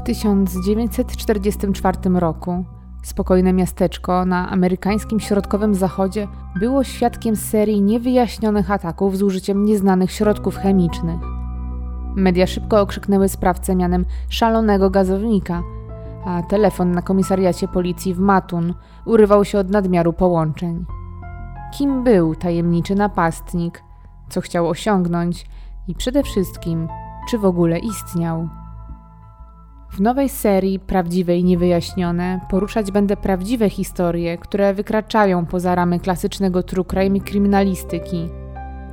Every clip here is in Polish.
W 1944 roku spokojne miasteczko na amerykańskim środkowym zachodzie było świadkiem serii niewyjaśnionych ataków z użyciem nieznanych środków chemicznych. Media szybko okrzyknęły sprawcę mianem szalonego gazownika, a telefon na komisariacie policji w Matun urywał się od nadmiaru połączeń. Kim był tajemniczy napastnik, co chciał osiągnąć i przede wszystkim, czy w ogóle istniał? W nowej serii Prawdziwe i Niewyjaśnione poruszać będę prawdziwe historie, które wykraczają poza ramy klasycznego true crime i kryminalistyki.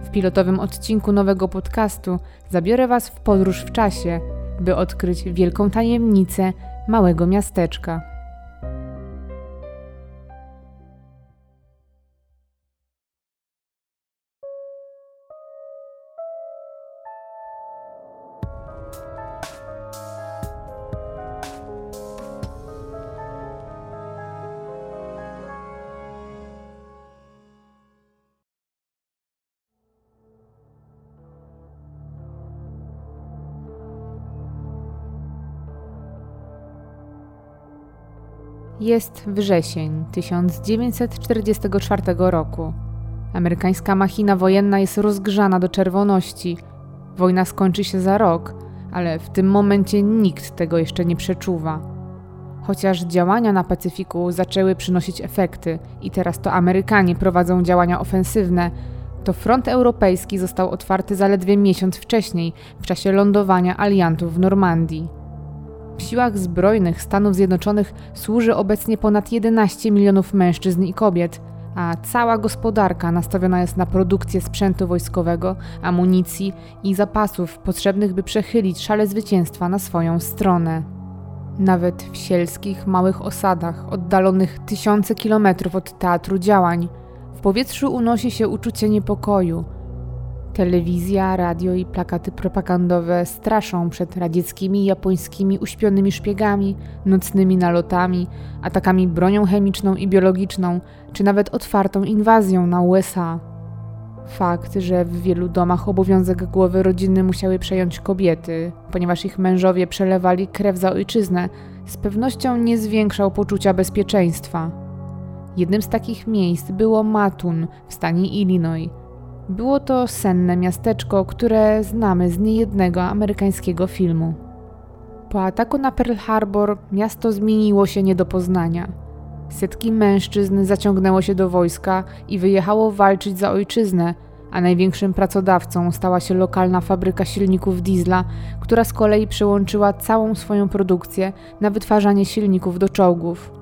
W pilotowym odcinku nowego podcastu zabiorę Was w podróż w czasie, by odkryć wielką tajemnicę małego miasteczka. Jest wrzesień 1944 roku. Amerykańska machina wojenna jest rozgrzana do czerwoności. Wojna skończy się za rok, ale w tym momencie nikt tego jeszcze nie przeczuwa. Chociaż działania na Pacyfiku zaczęły przynosić efekty i teraz to Amerykanie prowadzą działania ofensywne, to front europejski został otwarty zaledwie miesiąc wcześniej, w czasie lądowania aliantów w Normandii. W siłach zbrojnych Stanów Zjednoczonych służy obecnie ponad 11 milionów mężczyzn i kobiet, a cała gospodarka nastawiona jest na produkcję sprzętu wojskowego, amunicji i zapasów potrzebnych, by przechylić szale zwycięstwa na swoją stronę. Nawet w sielskich, małych osadach, oddalonych tysiące kilometrów od teatru działań, w powietrzu unosi się uczucie niepokoju – Telewizja, radio i plakaty propagandowe straszą przed radzieckimi i japońskimi uśpionymi szpiegami, nocnymi nalotami, atakami bronią chemiczną i biologiczną, czy nawet otwartą inwazją na USA. Fakt, że w wielu domach obowiązek głowy rodziny musiały przejąć kobiety, ponieważ ich mężowie przelewali krew za ojczyznę, z pewnością nie zwiększał poczucia bezpieczeństwa. Jednym z takich miejsc było Matun w stanie Illinois było to senne miasteczko, które znamy z niejednego amerykańskiego filmu. Po ataku na Pearl Harbor miasto zmieniło się nie do poznania. Setki mężczyzn zaciągnęło się do wojska i wyjechało walczyć za ojczyznę, a największym pracodawcą stała się lokalna fabryka silników diesla, która z kolei przełączyła całą swoją produkcję na wytwarzanie silników do czołgów.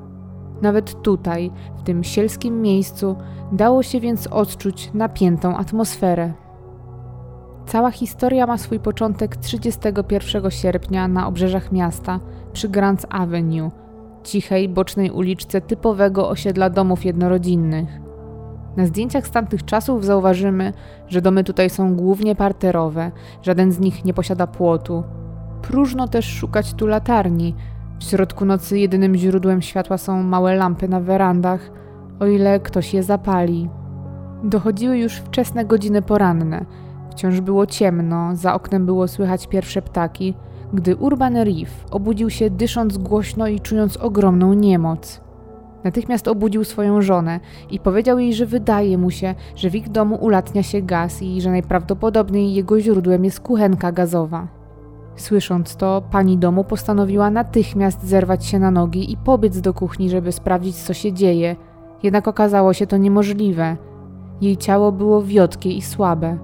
Nawet tutaj, w tym sielskim miejscu, dało się więc odczuć napiętą atmosferę. Cała historia ma swój początek 31 sierpnia na obrzeżach miasta przy Grants Avenue, cichej, bocznej uliczce typowego osiedla domów jednorodzinnych. Na zdjęciach z tamtych czasów zauważymy, że domy tutaj są głównie parterowe, żaden z nich nie posiada płotu. Próżno też szukać tu latarni, w środku nocy jedynym źródłem światła są małe lampy na werandach, o ile ktoś je zapali. Dochodziły już wczesne godziny poranne. Wciąż było ciemno, za oknem było słychać pierwsze ptaki, gdy Urban Reef obudził się dysząc głośno i czując ogromną niemoc. Natychmiast obudził swoją żonę i powiedział jej, że wydaje mu się, że w ich domu ulatnia się gaz i że najprawdopodobniej jego źródłem jest kuchenka gazowa. Słysząc to, pani domu postanowiła natychmiast zerwać się na nogi i pobiec do kuchni, żeby sprawdzić, co się dzieje. Jednak okazało się to niemożliwe. Jej ciało było wiotkie i słabe.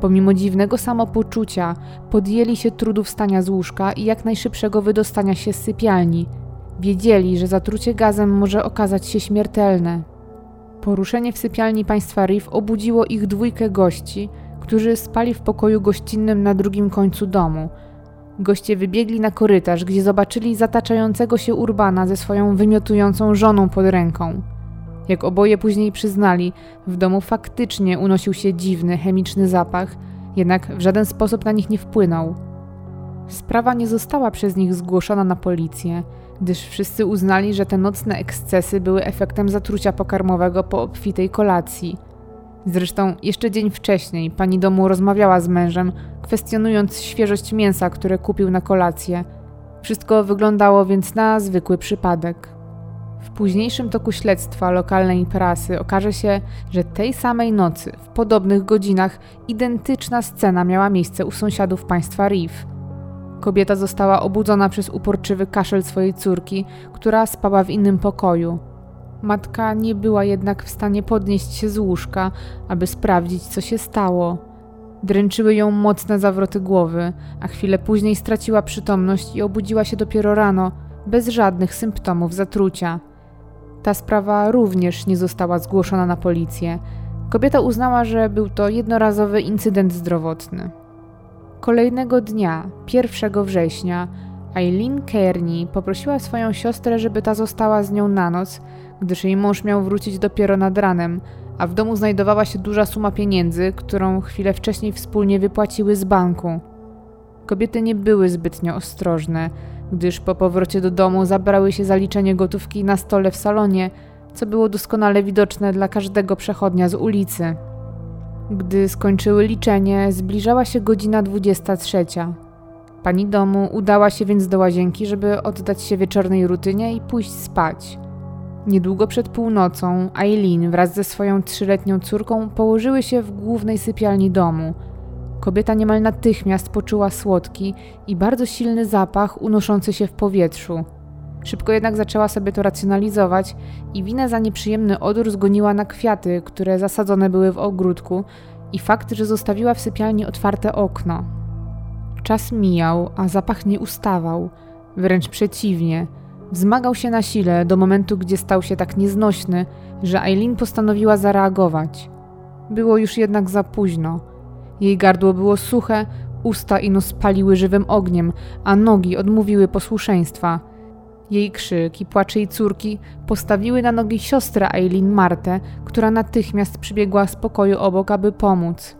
Pomimo dziwnego samopoczucia, podjęli się trudu wstania z łóżka i jak najszybszego wydostania się z sypialni. Wiedzieli, że zatrucie gazem może okazać się śmiertelne. Poruszenie w sypialni państwa Riff obudziło ich dwójkę gości, którzy spali w pokoju gościnnym na drugim końcu domu – Goście wybiegli na korytarz, gdzie zobaczyli zataczającego się Urbana ze swoją wymiotującą żoną pod ręką. Jak oboje później przyznali, w domu faktycznie unosił się dziwny, chemiczny zapach, jednak w żaden sposób na nich nie wpłynął. Sprawa nie została przez nich zgłoszona na policję, gdyż wszyscy uznali, że te nocne ekscesy były efektem zatrucia pokarmowego po obfitej kolacji – Zresztą jeszcze dzień wcześniej pani domu rozmawiała z mężem, kwestionując świeżość mięsa, które kupił na kolację. Wszystko wyglądało więc na zwykły przypadek. W późniejszym toku śledztwa lokalnej prasy okaże się, że tej samej nocy, w podobnych godzinach, identyczna scena miała miejsce u sąsiadów państwa Reef. Kobieta została obudzona przez uporczywy kaszel swojej córki, która spała w innym pokoju. Matka nie była jednak w stanie podnieść się z łóżka, aby sprawdzić, co się stało. Dręczyły ją mocne zawroty głowy, a chwilę później straciła przytomność i obudziła się dopiero rano, bez żadnych symptomów zatrucia. Ta sprawa również nie została zgłoszona na policję. Kobieta uznała, że był to jednorazowy incydent zdrowotny. Kolejnego dnia, 1 września, Eileen Kearney poprosiła swoją siostrę, żeby ta została z nią na noc, gdyż jej mąż miał wrócić dopiero nad ranem, a w domu znajdowała się duża suma pieniędzy, którą chwilę wcześniej wspólnie wypłaciły z banku. Kobiety nie były zbytnio ostrożne, gdyż po powrocie do domu zabrały się za liczenie gotówki na stole w salonie, co było doskonale widoczne dla każdego przechodnia z ulicy. Gdy skończyły liczenie, zbliżała się godzina 23. Pani domu udała się więc do łazienki, żeby oddać się wieczornej rutynie i pójść spać. Niedługo przed północą Eileen wraz ze swoją trzyletnią córką położyły się w głównej sypialni domu. Kobieta niemal natychmiast poczuła słodki i bardzo silny zapach unoszący się w powietrzu. Szybko jednak zaczęła sobie to racjonalizować i winę za nieprzyjemny odór zgoniła na kwiaty, które zasadzone były w ogródku i fakt, że zostawiła w sypialni otwarte okno. Czas mijał, a zapach nie ustawał, wręcz przeciwnie – Wzmagał się na sile do momentu, gdzie stał się tak nieznośny, że Eileen postanowiła zareagować. Było już jednak za późno. Jej gardło było suche, usta i nos paliły żywym ogniem, a nogi odmówiły posłuszeństwa. Jej krzyk i płacz jej córki postawiły na nogi siostrę Eileen Martę, która natychmiast przybiegła z pokoju obok, aby pomóc.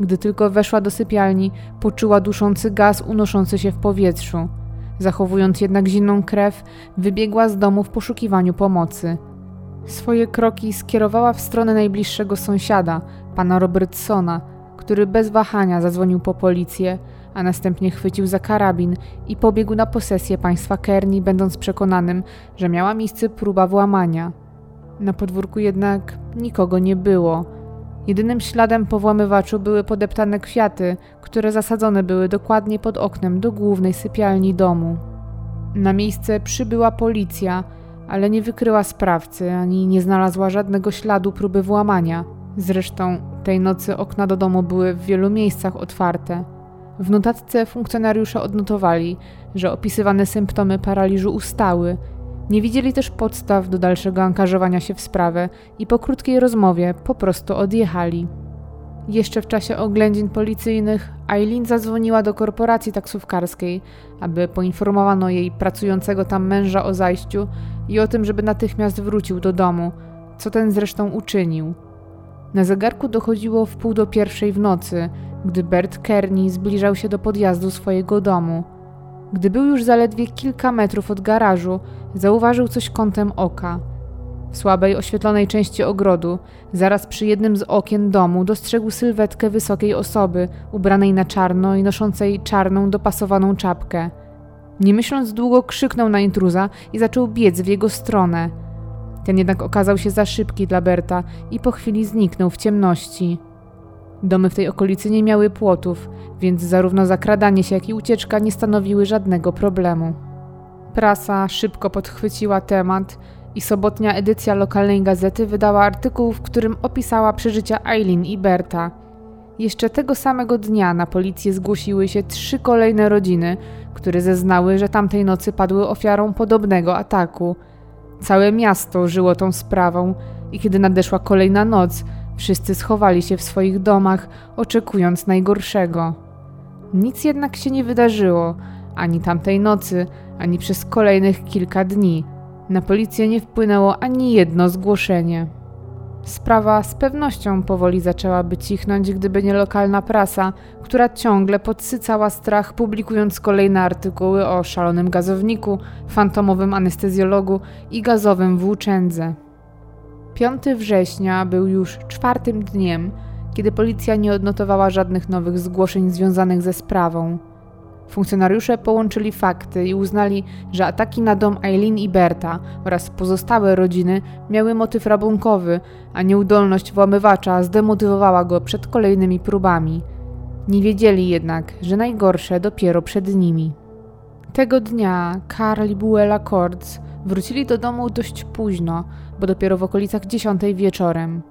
Gdy tylko weszła do sypialni, poczuła duszący gaz unoszący się w powietrzu. Zachowując jednak zimną krew, wybiegła z domu w poszukiwaniu pomocy. Swoje kroki skierowała w stronę najbliższego sąsiada, pana Robertsona, który bez wahania zadzwonił po policję, a następnie chwycił za karabin i pobiegł na posesję państwa Kearney, będąc przekonanym, że miała miejsce próba włamania. Na podwórku jednak nikogo nie było. Jedynym śladem po włamywaczu były podeptane kwiaty, które zasadzone były dokładnie pod oknem do głównej sypialni domu. Na miejsce przybyła policja, ale nie wykryła sprawcy ani nie znalazła żadnego śladu próby włamania. Zresztą tej nocy okna do domu były w wielu miejscach otwarte. W notatce funkcjonariusze odnotowali, że opisywane symptomy paraliżu ustały nie widzieli też podstaw do dalszego angażowania się w sprawę i po krótkiej rozmowie po prostu odjechali. Jeszcze w czasie oględzin policyjnych Eileen zadzwoniła do korporacji taksówkarskiej, aby poinformowano jej pracującego tam męża o zajściu i o tym, żeby natychmiast wrócił do domu, co ten zresztą uczynił. Na zegarku dochodziło w pół do pierwszej w nocy, gdy Bert Kearney zbliżał się do podjazdu swojego domu – gdy był już zaledwie kilka metrów od garażu, zauważył coś kątem oka. W słabej oświetlonej części ogrodu, zaraz przy jednym z okien domu, dostrzegł sylwetkę wysokiej osoby, ubranej na czarno i noszącej czarną, dopasowaną czapkę. Nie myśląc długo, krzyknął na intruza i zaczął biec w jego stronę. Ten jednak okazał się za szybki dla Berta i po chwili zniknął w ciemności. Domy w tej okolicy nie miały płotów, więc zarówno zakradanie się, jak i ucieczka nie stanowiły żadnego problemu. Prasa szybko podchwyciła temat i sobotnia edycja lokalnej gazety wydała artykuł, w którym opisała przeżycia Eileen i Berta. Jeszcze tego samego dnia na policję zgłosiły się trzy kolejne rodziny, które zeznały, że tamtej nocy padły ofiarą podobnego ataku. Całe miasto żyło tą sprawą i kiedy nadeszła kolejna noc, Wszyscy schowali się w swoich domach, oczekując najgorszego. Nic jednak się nie wydarzyło, ani tamtej nocy, ani przez kolejnych kilka dni. Na policję nie wpłynęło ani jedno zgłoszenie. Sprawa z pewnością powoli zaczęłaby cichnąć, gdyby nie lokalna prasa, która ciągle podsycała strach, publikując kolejne artykuły o szalonym gazowniku, fantomowym anestezjologu i gazowym włóczędze. 5 września był już czwartym dniem, kiedy policja nie odnotowała żadnych nowych zgłoszeń związanych ze sprawą. Funkcjonariusze połączyli fakty i uznali, że ataki na dom Eileen i Berta oraz pozostałe rodziny miały motyw rabunkowy, a nieudolność włamywacza zdemotywowała go przed kolejnymi próbami. Nie wiedzieli jednak, że najgorsze dopiero przed nimi. Tego dnia Karl i Buella Kortz wrócili do domu dość późno, bo dopiero w okolicach dziesiątej wieczorem.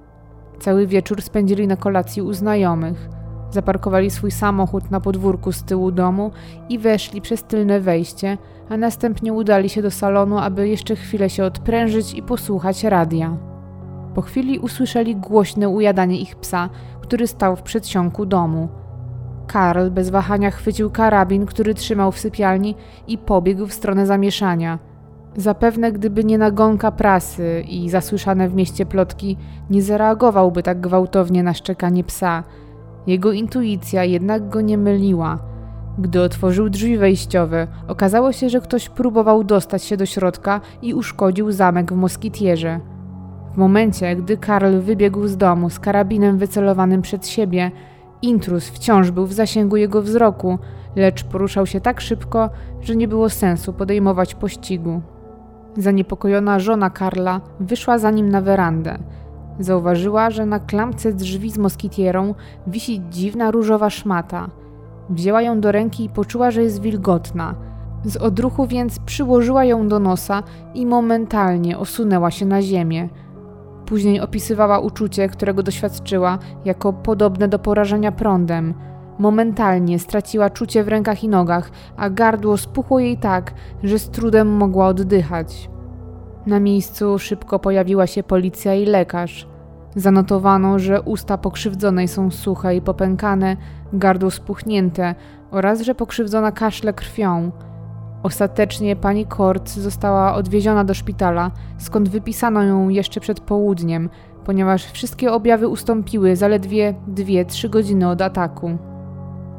Cały wieczór spędzili na kolacji u znajomych. Zaparkowali swój samochód na podwórku z tyłu domu i weszli przez tylne wejście, a następnie udali się do salonu, aby jeszcze chwilę się odprężyć i posłuchać radia. Po chwili usłyszeli głośne ujadanie ich psa, który stał w przedsionku domu. Karl bez wahania chwycił karabin, który trzymał w sypialni i pobiegł w stronę zamieszania. Zapewne gdyby nie nagonka prasy i zasłyszane w mieście plotki, nie zareagowałby tak gwałtownie na szczekanie psa. Jego intuicja jednak go nie myliła. Gdy otworzył drzwi wejściowe, okazało się, że ktoś próbował dostać się do środka i uszkodził zamek w moskitierze. W momencie, gdy Karl wybiegł z domu z karabinem wycelowanym przed siebie, intruz wciąż był w zasięgu jego wzroku, lecz poruszał się tak szybko, że nie było sensu podejmować pościgu. Zaniepokojona żona Karla wyszła za nim na werandę. Zauważyła, że na klamce drzwi z moskitierą wisi dziwna różowa szmata. Wzięła ją do ręki i poczuła, że jest wilgotna. Z odruchu więc przyłożyła ją do nosa i momentalnie osunęła się na ziemię. Później opisywała uczucie, którego doświadczyła, jako podobne do porażenia prądem. Momentalnie straciła czucie w rękach i nogach, a gardło spuchło jej tak, że z trudem mogła oddychać. Na miejscu szybko pojawiła się policja i lekarz. Zanotowano, że usta pokrzywdzonej są suche i popękane, gardło spuchnięte oraz że pokrzywdzona kaszle krwią. Ostatecznie pani Kort została odwieziona do szpitala, skąd wypisano ją jeszcze przed południem, ponieważ wszystkie objawy ustąpiły zaledwie 2-3 godziny od ataku.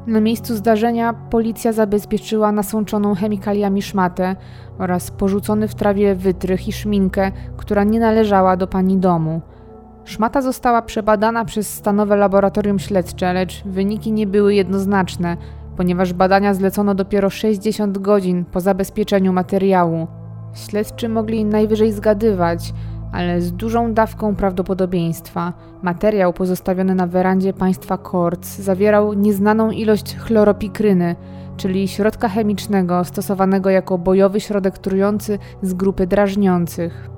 Na miejscu zdarzenia policja zabezpieczyła nasączoną chemikaliami szmatę oraz porzucony w trawie wytrych i szminkę, która nie należała do pani domu. Szmata została przebadana przez stanowe laboratorium śledcze, lecz wyniki nie były jednoznaczne, ponieważ badania zlecono dopiero 60 godzin po zabezpieczeniu materiału. Śledczy mogli najwyżej zgadywać, ale z dużą dawką prawdopodobieństwa. Materiał pozostawiony na werandzie państwa Korc zawierał nieznaną ilość chloropikryny, czyli środka chemicznego stosowanego jako bojowy środek trujący z grupy drażniących.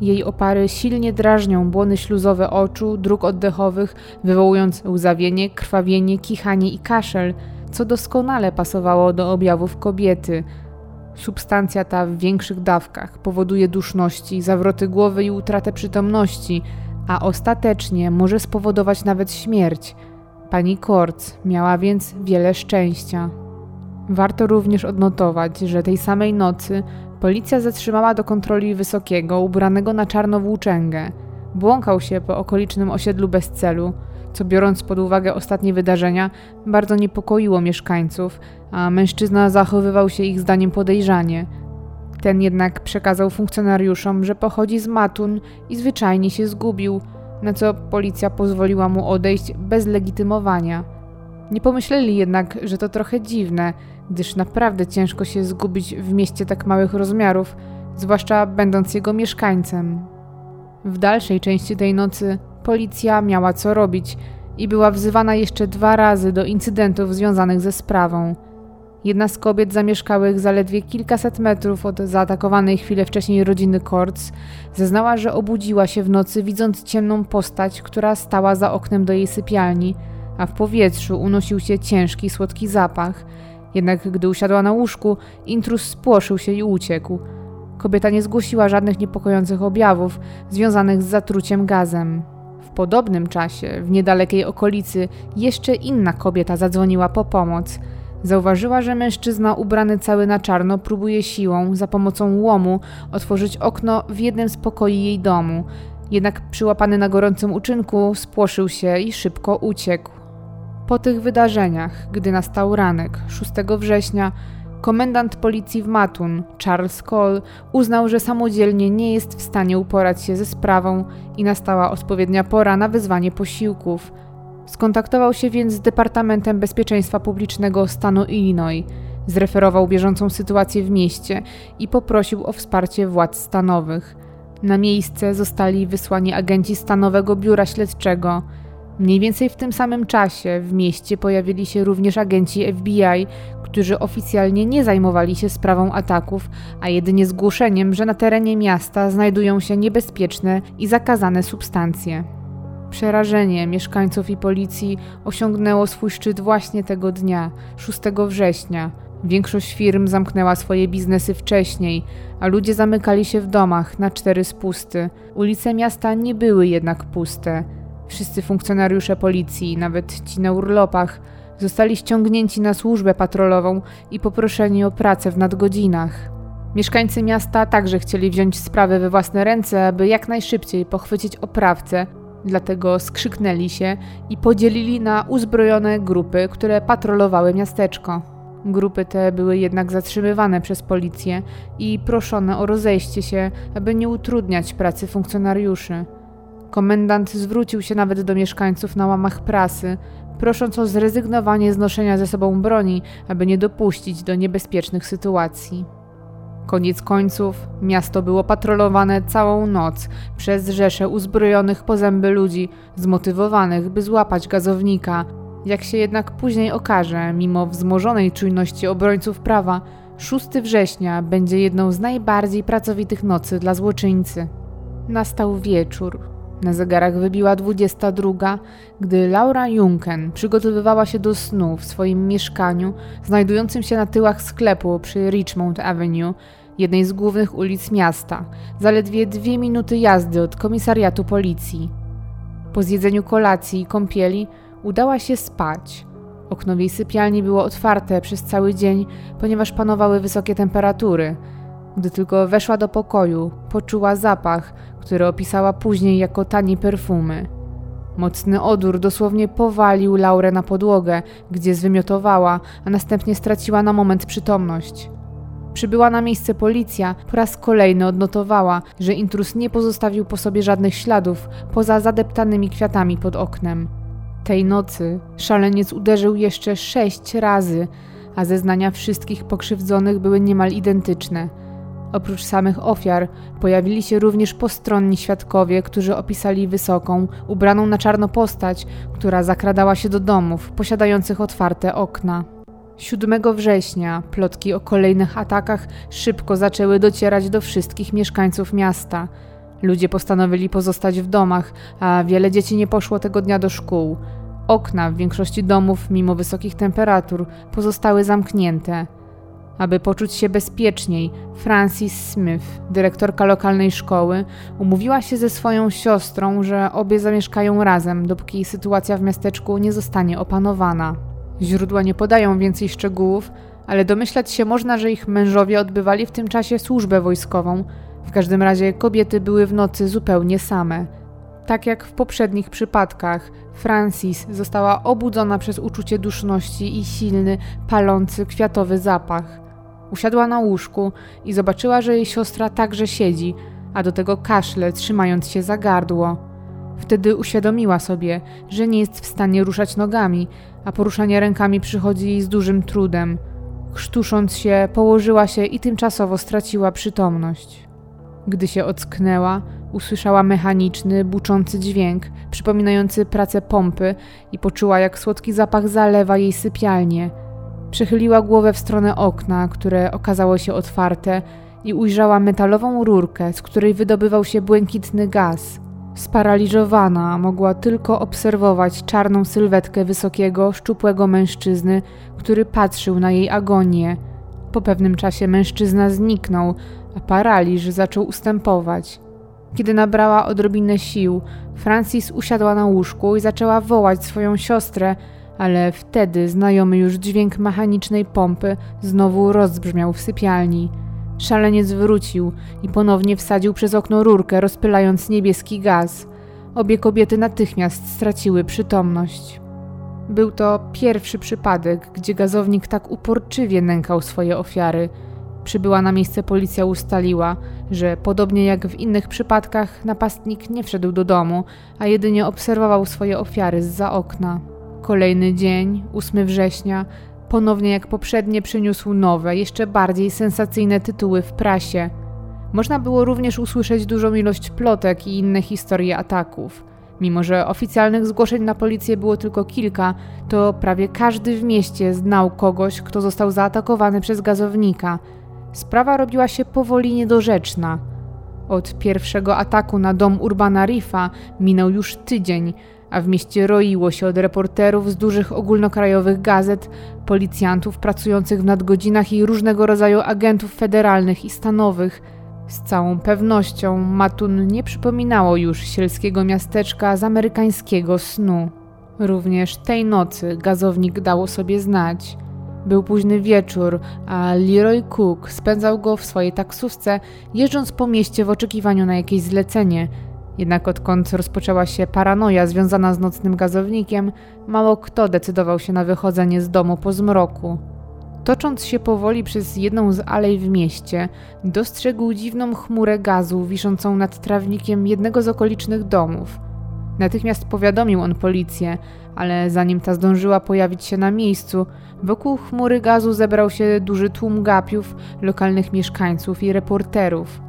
Jej opary silnie drażnią błony śluzowe oczu, dróg oddechowych, wywołując łzawienie, krwawienie, kichanie i kaszel, co doskonale pasowało do objawów kobiety – Substancja ta w większych dawkach powoduje duszności, zawroty głowy i utratę przytomności, a ostatecznie może spowodować nawet śmierć. Pani Korc miała więc wiele szczęścia. Warto również odnotować, że tej samej nocy policja zatrzymała do kontroli Wysokiego, ubranego na czarno włóczęgę. Błąkał się po okolicznym osiedlu bez celu, co biorąc pod uwagę ostatnie wydarzenia, bardzo niepokoiło mieszkańców, a mężczyzna zachowywał się ich zdaniem podejrzanie. Ten jednak przekazał funkcjonariuszom, że pochodzi z Matun i zwyczajnie się zgubił, na co policja pozwoliła mu odejść bez legitymowania. Nie pomyśleli jednak, że to trochę dziwne, gdyż naprawdę ciężko się zgubić w mieście tak małych rozmiarów, zwłaszcza będąc jego mieszkańcem. W dalszej części tej nocy policja miała co robić i była wzywana jeszcze dwa razy do incydentów związanych ze sprawą. Jedna z kobiet zamieszkałych zaledwie kilkaset metrów od zaatakowanej chwilę wcześniej rodziny Kortz zeznała, że obudziła się w nocy widząc ciemną postać, która stała za oknem do jej sypialni, a w powietrzu unosił się ciężki, słodki zapach. Jednak gdy usiadła na łóżku, intruz spłoszył się i uciekł. Kobieta nie zgłosiła żadnych niepokojących objawów związanych z zatruciem gazem. Podobnym czasie, w niedalekiej okolicy, jeszcze inna kobieta zadzwoniła po pomoc. Zauważyła, że mężczyzna ubrany cały na czarno próbuje siłą, za pomocą łomu, otworzyć okno w jednym z pokoi jej domu. Jednak przyłapany na gorącym uczynku, spłoszył się i szybko uciekł. Po tych wydarzeniach, gdy nastał ranek 6 września, Komendant policji w Matun, Charles Cole, uznał, że samodzielnie nie jest w stanie uporać się ze sprawą i nastała odpowiednia pora na wezwanie posiłków. Skontaktował się więc z Departamentem Bezpieczeństwa Publicznego stanu Illinois. Zreferował bieżącą sytuację w mieście i poprosił o wsparcie władz stanowych. Na miejsce zostali wysłani agenci Stanowego Biura Śledczego. Mniej więcej w tym samym czasie w mieście pojawili się również agenci FBI, którzy oficjalnie nie zajmowali się sprawą ataków, a jedynie zgłoszeniem, że na terenie miasta znajdują się niebezpieczne i zakazane substancje. Przerażenie mieszkańców i policji osiągnęło swój szczyt właśnie tego dnia, 6 września. Większość firm zamknęła swoje biznesy wcześniej, a ludzie zamykali się w domach na cztery spusty. Ulice miasta nie były jednak puste. Wszyscy funkcjonariusze policji, nawet ci na urlopach, zostali ściągnięci na służbę patrolową i poproszeni o pracę w nadgodzinach. Mieszkańcy miasta także chcieli wziąć sprawę we własne ręce, aby jak najszybciej pochwycić oprawcę, dlatego skrzyknęli się i podzielili na uzbrojone grupy, które patrolowały miasteczko. Grupy te były jednak zatrzymywane przez policję i proszone o rozejście się, aby nie utrudniać pracy funkcjonariuszy. Komendant zwrócił się nawet do mieszkańców na łamach prasy, prosząc o zrezygnowanie z noszenia ze sobą broni, aby nie dopuścić do niebezpiecznych sytuacji. Koniec końców, miasto było patrolowane całą noc przez rzesze uzbrojonych po zęby ludzi, zmotywowanych, by złapać gazownika. Jak się jednak później okaże, mimo wzmożonej czujności obrońców prawa, 6 września będzie jedną z najbardziej pracowitych nocy dla złoczyńcy. Nastał wieczór. Na zegarach wybiła 22, gdy Laura Junken przygotowywała się do snu w swoim mieszkaniu, znajdującym się na tyłach sklepu przy Richmond Avenue, jednej z głównych ulic miasta, zaledwie dwie minuty jazdy od komisariatu policji. Po zjedzeniu kolacji i kąpieli udała się spać. Okno w jej sypialni było otwarte przez cały dzień, ponieważ panowały wysokie temperatury. Gdy tylko weszła do pokoju, poczuła zapach, który opisała później jako tani perfumy. Mocny odór dosłownie powalił Laurę na podłogę, gdzie zwymiotowała, a następnie straciła na moment przytomność. Przybyła na miejsce policja, po raz kolejny odnotowała, że intrus nie pozostawił po sobie żadnych śladów poza zadeptanymi kwiatami pod oknem. Tej nocy szaleniec uderzył jeszcze sześć razy, a zeznania wszystkich pokrzywdzonych były niemal identyczne. Oprócz samych ofiar pojawili się również postronni świadkowie, którzy opisali wysoką, ubraną na czarno postać, która zakradała się do domów posiadających otwarte okna. 7 września plotki o kolejnych atakach szybko zaczęły docierać do wszystkich mieszkańców miasta. Ludzie postanowili pozostać w domach, a wiele dzieci nie poszło tego dnia do szkół. Okna w większości domów, mimo wysokich temperatur, pozostały zamknięte. Aby poczuć się bezpieczniej, Francis Smith, dyrektorka lokalnej szkoły, umówiła się ze swoją siostrą, że obie zamieszkają razem, dopóki sytuacja w miasteczku nie zostanie opanowana. Źródła nie podają więcej szczegółów, ale domyślać się można, że ich mężowie odbywali w tym czasie służbę wojskową. W każdym razie kobiety były w nocy zupełnie same. Tak jak w poprzednich przypadkach, Francis została obudzona przez uczucie duszności i silny, palący kwiatowy zapach. Usiadła na łóżku i zobaczyła, że jej siostra także siedzi, a do tego kaszle, trzymając się za gardło. Wtedy uświadomiła sobie, że nie jest w stanie ruszać nogami, a poruszanie rękami przychodzi jej z dużym trudem. Krztusząc się, położyła się i tymczasowo straciła przytomność. Gdy się ocknęła, usłyszała mechaniczny, buczący dźwięk, przypominający pracę pompy i poczuła, jak słodki zapach zalewa jej sypialnię. Przechyliła głowę w stronę okna, które okazało się otwarte, i ujrzała metalową rurkę, z której wydobywał się błękitny gaz. Sparaliżowana mogła tylko obserwować czarną sylwetkę wysokiego, szczupłego mężczyzny, który patrzył na jej agonię. Po pewnym czasie mężczyzna zniknął, a paraliż zaczął ustępować. Kiedy nabrała odrobinę sił, Francis usiadła na łóżku i zaczęła wołać swoją siostrę, ale wtedy znajomy już dźwięk mechanicznej pompy znowu rozbrzmiał w sypialni. Szaleniec wrócił i ponownie wsadził przez okno rurkę, rozpylając niebieski gaz. Obie kobiety natychmiast straciły przytomność. Był to pierwszy przypadek, gdzie gazownik tak uporczywie nękał swoje ofiary. Przybyła na miejsce policja ustaliła, że podobnie jak w innych przypadkach napastnik nie wszedł do domu, a jedynie obserwował swoje ofiary zza okna. Kolejny dzień, 8 września, Ponownie jak poprzednie przyniósł nowe, jeszcze bardziej sensacyjne tytuły w prasie. Można było również usłyszeć dużą ilość plotek i inne historie ataków. Mimo, że oficjalnych zgłoszeń na policję było tylko kilka, to prawie każdy w mieście znał kogoś, kto został zaatakowany przez gazownika. Sprawa robiła się powoli niedorzeczna. Od pierwszego ataku na dom Urbana Rifa minął już tydzień, a w mieście roiło się od reporterów z dużych ogólnokrajowych gazet, policjantów pracujących w nadgodzinach i różnego rodzaju agentów federalnych i stanowych. Z całą pewnością Matun nie przypominało już sielskiego miasteczka z amerykańskiego snu. Również tej nocy gazownik dało sobie znać. Był późny wieczór, a Leroy Cook spędzał go w swojej taksówce, jeżdżąc po mieście w oczekiwaniu na jakieś zlecenie – jednak odkąd rozpoczęła się paranoja związana z nocnym gazownikiem, mało kto decydował się na wychodzenie z domu po zmroku. Tocząc się powoli przez jedną z alej w mieście, dostrzegł dziwną chmurę gazu wiszącą nad trawnikiem jednego z okolicznych domów. Natychmiast powiadomił on policję, ale zanim ta zdążyła pojawić się na miejscu, wokół chmury gazu zebrał się duży tłum gapiów, lokalnych mieszkańców i reporterów.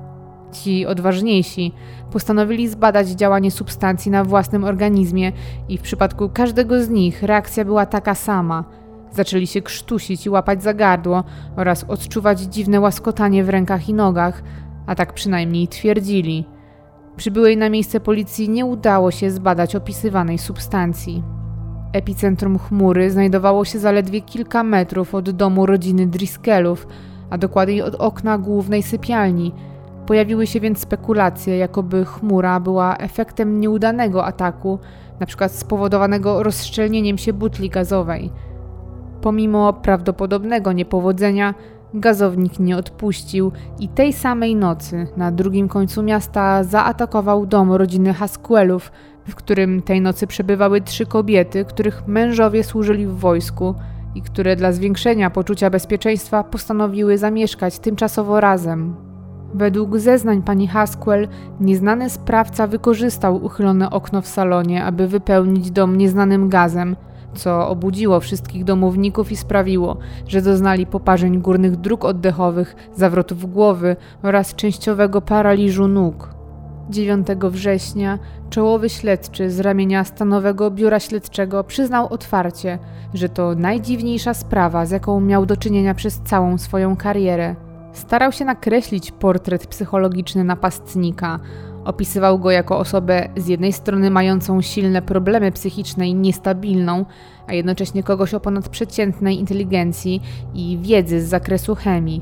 Ci odważniejsi postanowili zbadać działanie substancji na własnym organizmie i w przypadku każdego z nich reakcja była taka sama. Zaczęli się krztusić i łapać za gardło oraz odczuwać dziwne łaskotanie w rękach i nogach, a tak przynajmniej twierdzili. Przybyłej na miejsce policji nie udało się zbadać opisywanej substancji. Epicentrum chmury znajdowało się zaledwie kilka metrów od domu rodziny Driscollów, a dokładniej od okna głównej sypialni – Pojawiły się więc spekulacje, jakoby chmura była efektem nieudanego ataku, np. spowodowanego rozszczelnieniem się butli gazowej. Pomimo prawdopodobnego niepowodzenia, gazownik nie odpuścił i tej samej nocy na drugim końcu miasta zaatakował dom rodziny Hasquellów, w którym tej nocy przebywały trzy kobiety, których mężowie służyli w wojsku i które dla zwiększenia poczucia bezpieczeństwa postanowiły zamieszkać tymczasowo razem. Według zeznań pani Hasquell, nieznany sprawca wykorzystał uchylone okno w salonie, aby wypełnić dom nieznanym gazem, co obudziło wszystkich domowników i sprawiło, że doznali poparzeń górnych dróg oddechowych, zawrotów głowy oraz częściowego paraliżu nóg. 9 września czołowy śledczy z ramienia Stanowego Biura Śledczego przyznał otwarcie, że to najdziwniejsza sprawa, z jaką miał do czynienia przez całą swoją karierę. Starał się nakreślić portret psychologiczny napastnika. Opisywał go jako osobę z jednej strony mającą silne problemy psychiczne i niestabilną, a jednocześnie kogoś o ponadprzeciętnej inteligencji i wiedzy z zakresu chemii.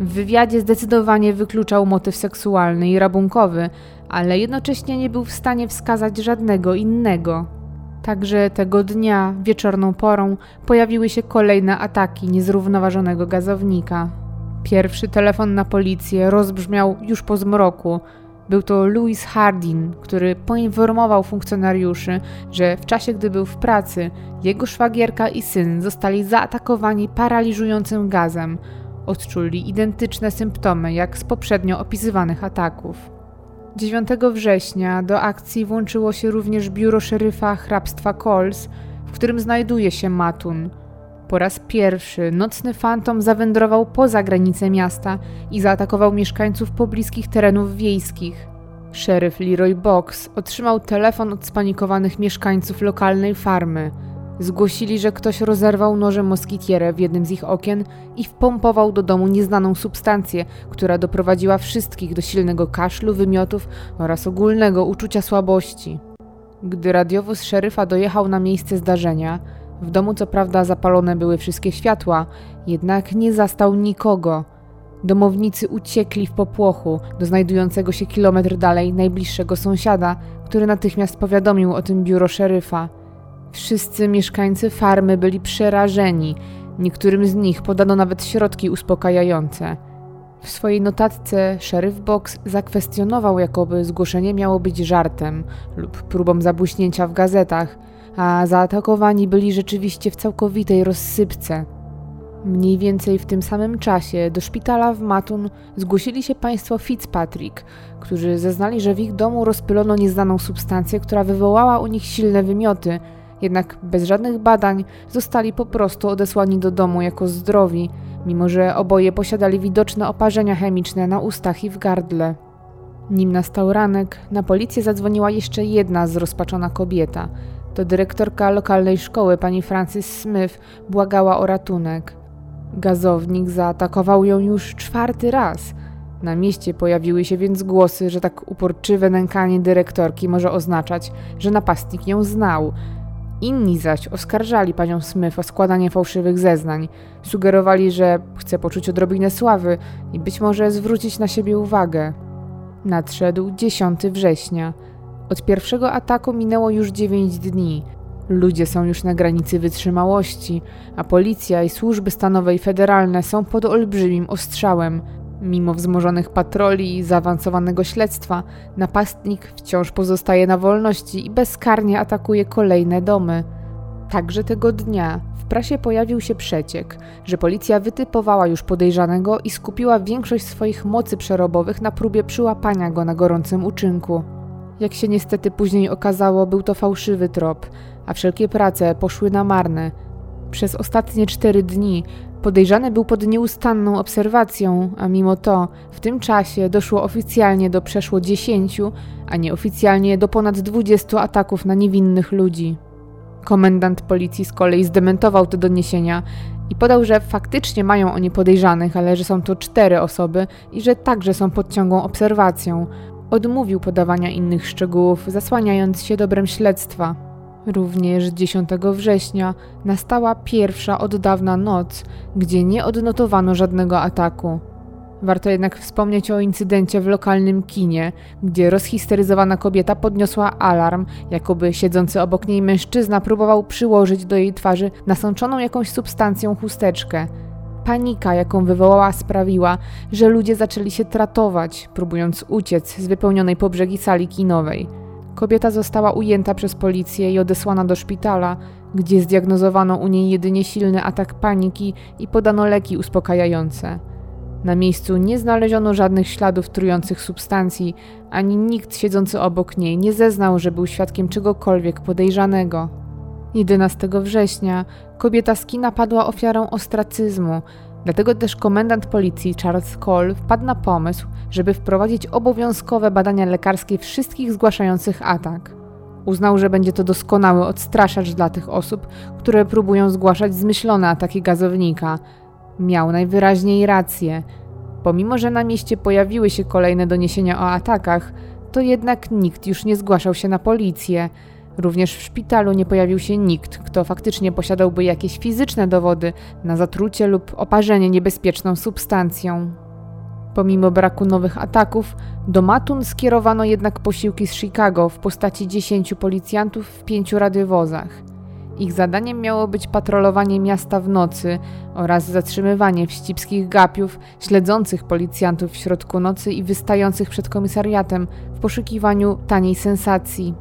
W wywiadzie zdecydowanie wykluczał motyw seksualny i rabunkowy, ale jednocześnie nie był w stanie wskazać żadnego innego. Także tego dnia, wieczorną porą, pojawiły się kolejne ataki niezrównoważonego gazownika. Pierwszy telefon na policję rozbrzmiał już po zmroku. Był to Louis Hardin, który poinformował funkcjonariuszy, że w czasie, gdy był w pracy, jego szwagierka i syn zostali zaatakowani paraliżującym gazem. Odczuli identyczne symptomy jak z poprzednio opisywanych ataków. 9 września do akcji włączyło się również biuro szeryfa hrabstwa Coles, w którym znajduje się Matun – po raz pierwszy nocny fantom zawędrował poza granice miasta i zaatakował mieszkańców pobliskich terenów wiejskich. Szeryf Leroy Box otrzymał telefon od spanikowanych mieszkańców lokalnej farmy. Zgłosili, że ktoś rozerwał nożem moskitierę w jednym z ich okien i wpompował do domu nieznaną substancję, która doprowadziła wszystkich do silnego kaszlu, wymiotów oraz ogólnego uczucia słabości. Gdy radiowóz szeryfa dojechał na miejsce zdarzenia, w domu co prawda zapalone były wszystkie światła, jednak nie zastał nikogo. Domownicy uciekli w popłochu do znajdującego się kilometr dalej najbliższego sąsiada, który natychmiast powiadomił o tym biuro szeryfa. Wszyscy mieszkańcy farmy byli przerażeni, niektórym z nich podano nawet środki uspokajające. W swojej notatce szeryf Box zakwestionował, jakoby zgłoszenie miało być żartem lub próbą zabłyśnięcia w gazetach – a zaatakowani byli rzeczywiście w całkowitej rozsypce. Mniej więcej w tym samym czasie do szpitala w Matun zgłosili się państwo Fitzpatrick, którzy zeznali, że w ich domu rozpylono nieznaną substancję, która wywołała u nich silne wymioty, jednak bez żadnych badań zostali po prostu odesłani do domu jako zdrowi, mimo że oboje posiadali widoczne oparzenia chemiczne na ustach i w gardle. Nim nastał ranek, na policję zadzwoniła jeszcze jedna zrozpaczona kobieta. To dyrektorka lokalnej szkoły, pani Francis Smith, błagała o ratunek. Gazownik zaatakował ją już czwarty raz. Na mieście pojawiły się więc głosy, że tak uporczywe nękanie dyrektorki może oznaczać, że napastnik ją znał. Inni zaś oskarżali panią Smith o składanie fałszywych zeznań. Sugerowali, że chce poczuć odrobinę sławy i być może zwrócić na siebie uwagę. Nadszedł 10 września. Od pierwszego ataku minęło już 9 dni. Ludzie są już na granicy wytrzymałości, a policja i służby stanowe i federalne są pod olbrzymim ostrzałem. Mimo wzmożonych patroli i zaawansowanego śledztwa, napastnik wciąż pozostaje na wolności i bezkarnie atakuje kolejne domy. Także tego dnia w prasie pojawił się przeciek, że policja wytypowała już podejrzanego i skupiła większość swoich mocy przerobowych na próbie przyłapania go na gorącym uczynku. Jak się niestety później okazało, był to fałszywy trop, a wszelkie prace poszły na marne. Przez ostatnie cztery dni podejrzany był pod nieustanną obserwacją, a mimo to w tym czasie doszło oficjalnie do przeszło dziesięciu, a nieoficjalnie do ponad dwudziestu ataków na niewinnych ludzi. Komendant policji z kolei zdementował te doniesienia i podał, że faktycznie mają oni podejrzanych, ale że są to cztery osoby i że także są pod ciągłą obserwacją. Odmówił podawania innych szczegółów, zasłaniając się dobrem śledztwa. Również 10 września nastała pierwsza od dawna noc, gdzie nie odnotowano żadnego ataku. Warto jednak wspomnieć o incydencie w lokalnym kinie, gdzie rozhisteryzowana kobieta podniosła alarm, jakoby siedzący obok niej mężczyzna próbował przyłożyć do jej twarzy nasączoną jakąś substancją chusteczkę. Panika, jaką wywołała, sprawiła, że ludzie zaczęli się tratować, próbując uciec z wypełnionej po brzegi sali kinowej. Kobieta została ujęta przez policję i odesłana do szpitala, gdzie zdiagnozowano u niej jedynie silny atak paniki i podano leki uspokajające. Na miejscu nie znaleziono żadnych śladów trujących substancji, ani nikt siedzący obok niej nie zeznał, że był świadkiem czegokolwiek podejrzanego. 11 września kobieta z kina padła ofiarą ostracyzmu, dlatego też komendant policji Charles Cole wpadł na pomysł, żeby wprowadzić obowiązkowe badania lekarskie wszystkich zgłaszających atak. Uznał, że będzie to doskonały odstraszacz dla tych osób, które próbują zgłaszać zmyślone ataki gazownika – Miał najwyraźniej rację. Pomimo, że na mieście pojawiły się kolejne doniesienia o atakach, to jednak nikt już nie zgłaszał się na policję. Również w szpitalu nie pojawił się nikt, kto faktycznie posiadałby jakieś fizyczne dowody na zatrucie lub oparzenie niebezpieczną substancją. Pomimo braku nowych ataków, do Matun skierowano jednak posiłki z Chicago w postaci 10 policjantów w pięciu radiowozach. Ich zadaniem miało być patrolowanie miasta w nocy oraz zatrzymywanie wścibskich gapiów śledzących policjantów w środku nocy i wystających przed komisariatem w poszukiwaniu taniej sensacji.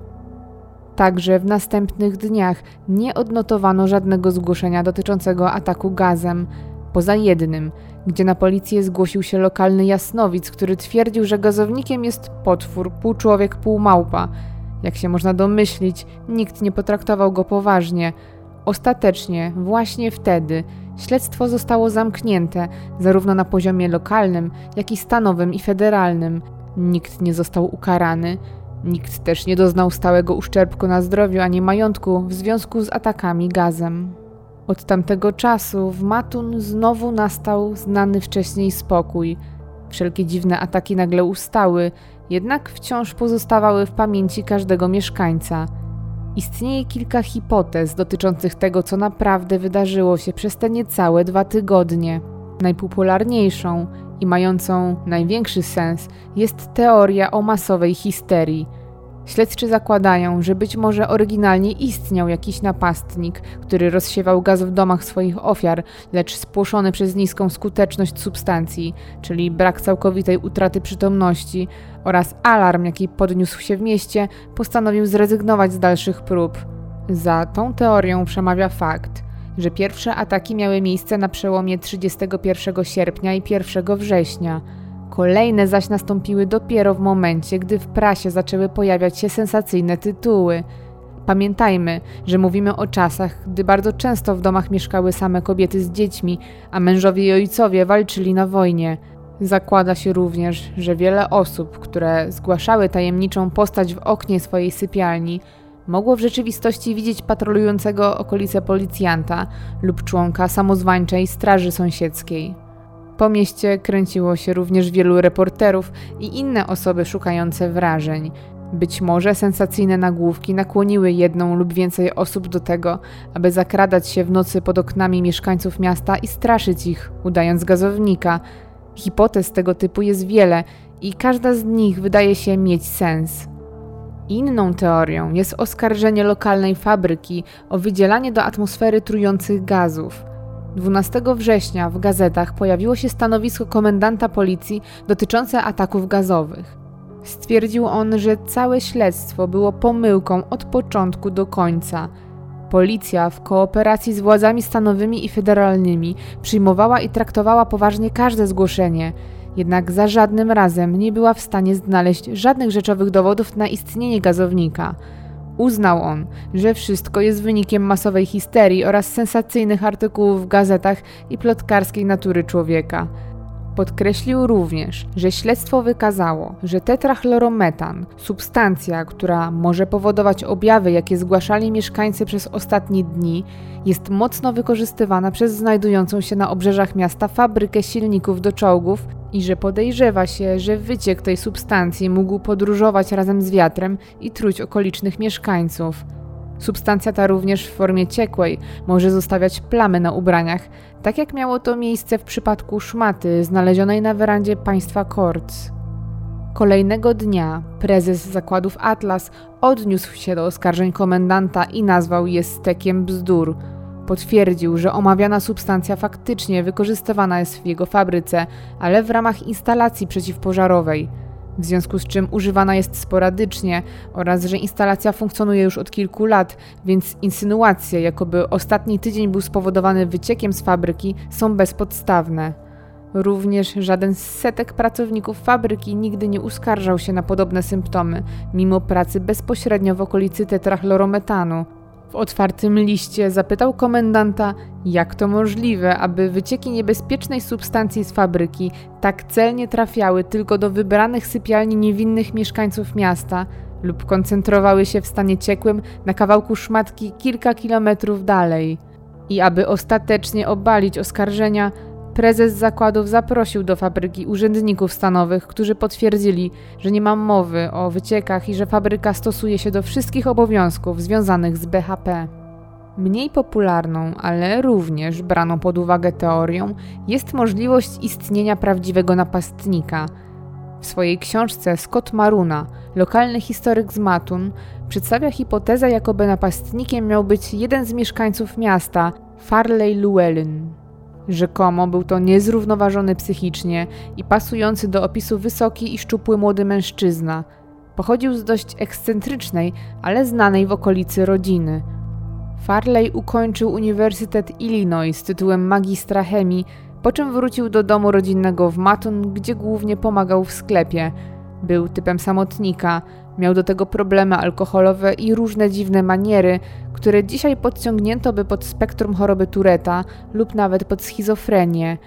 Także w następnych dniach nie odnotowano żadnego zgłoszenia dotyczącego ataku gazem, poza jednym, gdzie na policję zgłosił się lokalny jasnowic, który twierdził, że gazownikiem jest potwór, pół człowiek, pół małpa – jak się można domyślić, nikt nie potraktował go poważnie. Ostatecznie, właśnie wtedy, śledztwo zostało zamknięte, zarówno na poziomie lokalnym, jak i stanowym i federalnym. Nikt nie został ukarany, nikt też nie doznał stałego uszczerbku na zdrowiu ani majątku w związku z atakami gazem. Od tamtego czasu w Matun znowu nastał znany wcześniej spokój. Wszelkie dziwne ataki nagle ustały, jednak wciąż pozostawały w pamięci każdego mieszkańca. Istnieje kilka hipotez dotyczących tego, co naprawdę wydarzyło się przez te niecałe dwa tygodnie. Najpopularniejszą i mającą największy sens jest teoria o masowej histerii – Śledczy zakładają, że być może oryginalnie istniał jakiś napastnik, który rozsiewał gaz w domach swoich ofiar, lecz spłoszony przez niską skuteczność substancji, czyli brak całkowitej utraty przytomności oraz alarm, jaki podniósł się w mieście, postanowił zrezygnować z dalszych prób. Za tą teorią przemawia fakt, że pierwsze ataki miały miejsce na przełomie 31 sierpnia i 1 września – Kolejne zaś nastąpiły dopiero w momencie, gdy w prasie zaczęły pojawiać się sensacyjne tytuły. Pamiętajmy, że mówimy o czasach, gdy bardzo często w domach mieszkały same kobiety z dziećmi, a mężowie i ojcowie walczyli na wojnie. Zakłada się również, że wiele osób, które zgłaszały tajemniczą postać w oknie swojej sypialni, mogło w rzeczywistości widzieć patrolującego okolice policjanta lub członka samozwańczej straży sąsiedzkiej. Po mieście kręciło się również wielu reporterów i inne osoby szukające wrażeń. Być może sensacyjne nagłówki nakłoniły jedną lub więcej osób do tego, aby zakradać się w nocy pod oknami mieszkańców miasta i straszyć ich, udając gazownika. Hipotez tego typu jest wiele i każda z nich wydaje się mieć sens. Inną teorią jest oskarżenie lokalnej fabryki o wydzielanie do atmosfery trujących gazów. 12 września w gazetach pojawiło się stanowisko komendanta policji dotyczące ataków gazowych. Stwierdził on, że całe śledztwo było pomyłką od początku do końca. Policja w kooperacji z władzami stanowymi i federalnymi przyjmowała i traktowała poważnie każde zgłoszenie, jednak za żadnym razem nie była w stanie znaleźć żadnych rzeczowych dowodów na istnienie gazownika. Uznał on, że wszystko jest wynikiem masowej histerii oraz sensacyjnych artykułów w gazetach i plotkarskiej natury człowieka. Podkreślił również, że śledztwo wykazało, że tetrachlorometan, substancja, która może powodować objawy, jakie zgłaszali mieszkańcy przez ostatnie dni, jest mocno wykorzystywana przez znajdującą się na obrzeżach miasta fabrykę silników do czołgów i że podejrzewa się, że wyciek tej substancji mógł podróżować razem z wiatrem i truć okolicznych mieszkańców. Substancja ta również w formie ciekłej może zostawiać plamy na ubraniach, tak jak miało to miejsce w przypadku szmaty znalezionej na werandzie państwa Korc. Kolejnego dnia prezes zakładów Atlas odniósł się do oskarżeń komendanta i nazwał je stekiem bzdur. Potwierdził, że omawiana substancja faktycznie wykorzystywana jest w jego fabryce, ale w ramach instalacji przeciwpożarowej – w związku z czym używana jest sporadycznie oraz że instalacja funkcjonuje już od kilku lat, więc insynuacje, jakoby ostatni tydzień był spowodowany wyciekiem z fabryki, są bezpodstawne. Również żaden z setek pracowników fabryki nigdy nie uskarżał się na podobne symptomy, mimo pracy bezpośrednio w okolicy tetrachlorometanu, w otwartym liście zapytał komendanta, jak to możliwe, aby wycieki niebezpiecznej substancji z fabryki tak celnie trafiały tylko do wybranych sypialni niewinnych mieszkańców miasta lub koncentrowały się w stanie ciekłym na kawałku szmatki kilka kilometrów dalej. I aby ostatecznie obalić oskarżenia, Prezes zakładów zaprosił do fabryki urzędników stanowych, którzy potwierdzili, że nie ma mowy o wyciekach i że fabryka stosuje się do wszystkich obowiązków związanych z BHP. Mniej popularną, ale również braną pod uwagę teorią jest możliwość istnienia prawdziwego napastnika. W swojej książce Scott Maruna, lokalny historyk z Matun, przedstawia hipotezę, jakoby napastnikiem miał być jeden z mieszkańców miasta, Farley Llewellyn. Rzekomo był to niezrównoważony psychicznie i pasujący do opisu wysoki i szczupły młody mężczyzna. Pochodził z dość ekscentrycznej, ale znanej w okolicy rodziny. Farley ukończył Uniwersytet Illinois z tytułem magistra chemii, po czym wrócił do domu rodzinnego w Matun, gdzie głównie pomagał w sklepie. Był typem samotnika, Miał do tego problemy alkoholowe i różne dziwne maniery, które dzisiaj podciągnięto by pod spektrum choroby Tureta lub nawet pod schizofrenię.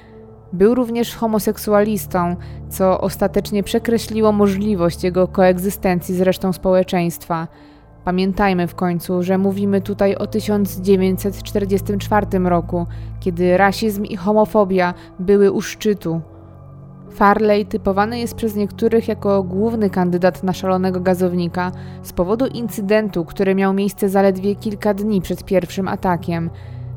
Był również homoseksualistą, co ostatecznie przekreśliło możliwość jego koegzystencji z resztą społeczeństwa. Pamiętajmy w końcu, że mówimy tutaj o 1944 roku, kiedy rasizm i homofobia były u szczytu. Farley typowany jest przez niektórych jako główny kandydat na szalonego gazownika z powodu incydentu, który miał miejsce zaledwie kilka dni przed pierwszym atakiem.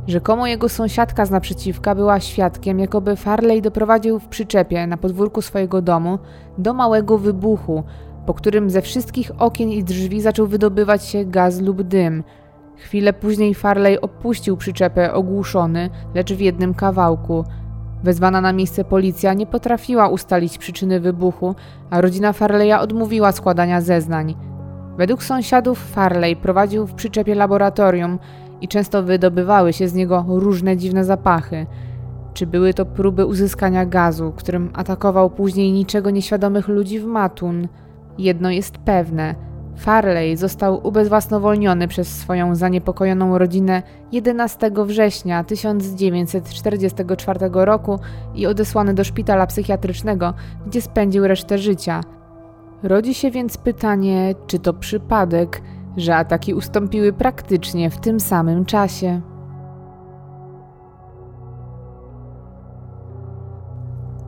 Rzekomo jego sąsiadka z naprzeciwka była świadkiem, jakoby Farley doprowadził w przyczepie na podwórku swojego domu do małego wybuchu, po którym ze wszystkich okien i drzwi zaczął wydobywać się gaz lub dym. Chwilę później Farley opuścił przyczepę ogłuszony, lecz w jednym kawałku – Wezwana na miejsce policja nie potrafiła ustalić przyczyny wybuchu, a rodzina Farleya odmówiła składania zeznań. Według sąsiadów Farley prowadził w przyczepie laboratorium i często wydobywały się z niego różne dziwne zapachy. Czy były to próby uzyskania gazu, którym atakował później niczego nieświadomych ludzi w Matun? Jedno jest pewne – Farley został ubezwłasnowolniony przez swoją zaniepokojoną rodzinę 11 września 1944 roku i odesłany do szpitala psychiatrycznego, gdzie spędził resztę życia. Rodzi się więc pytanie, czy to przypadek, że ataki ustąpiły praktycznie w tym samym czasie.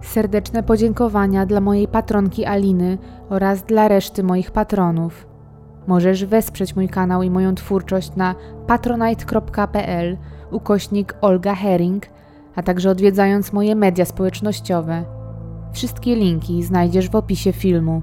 Serdeczne podziękowania dla mojej patronki Aliny oraz dla reszty moich patronów. Możesz wesprzeć mój kanał i moją twórczość na patronite.pl ukośnik Olga Herring, a także odwiedzając moje media społecznościowe. Wszystkie linki znajdziesz w opisie filmu.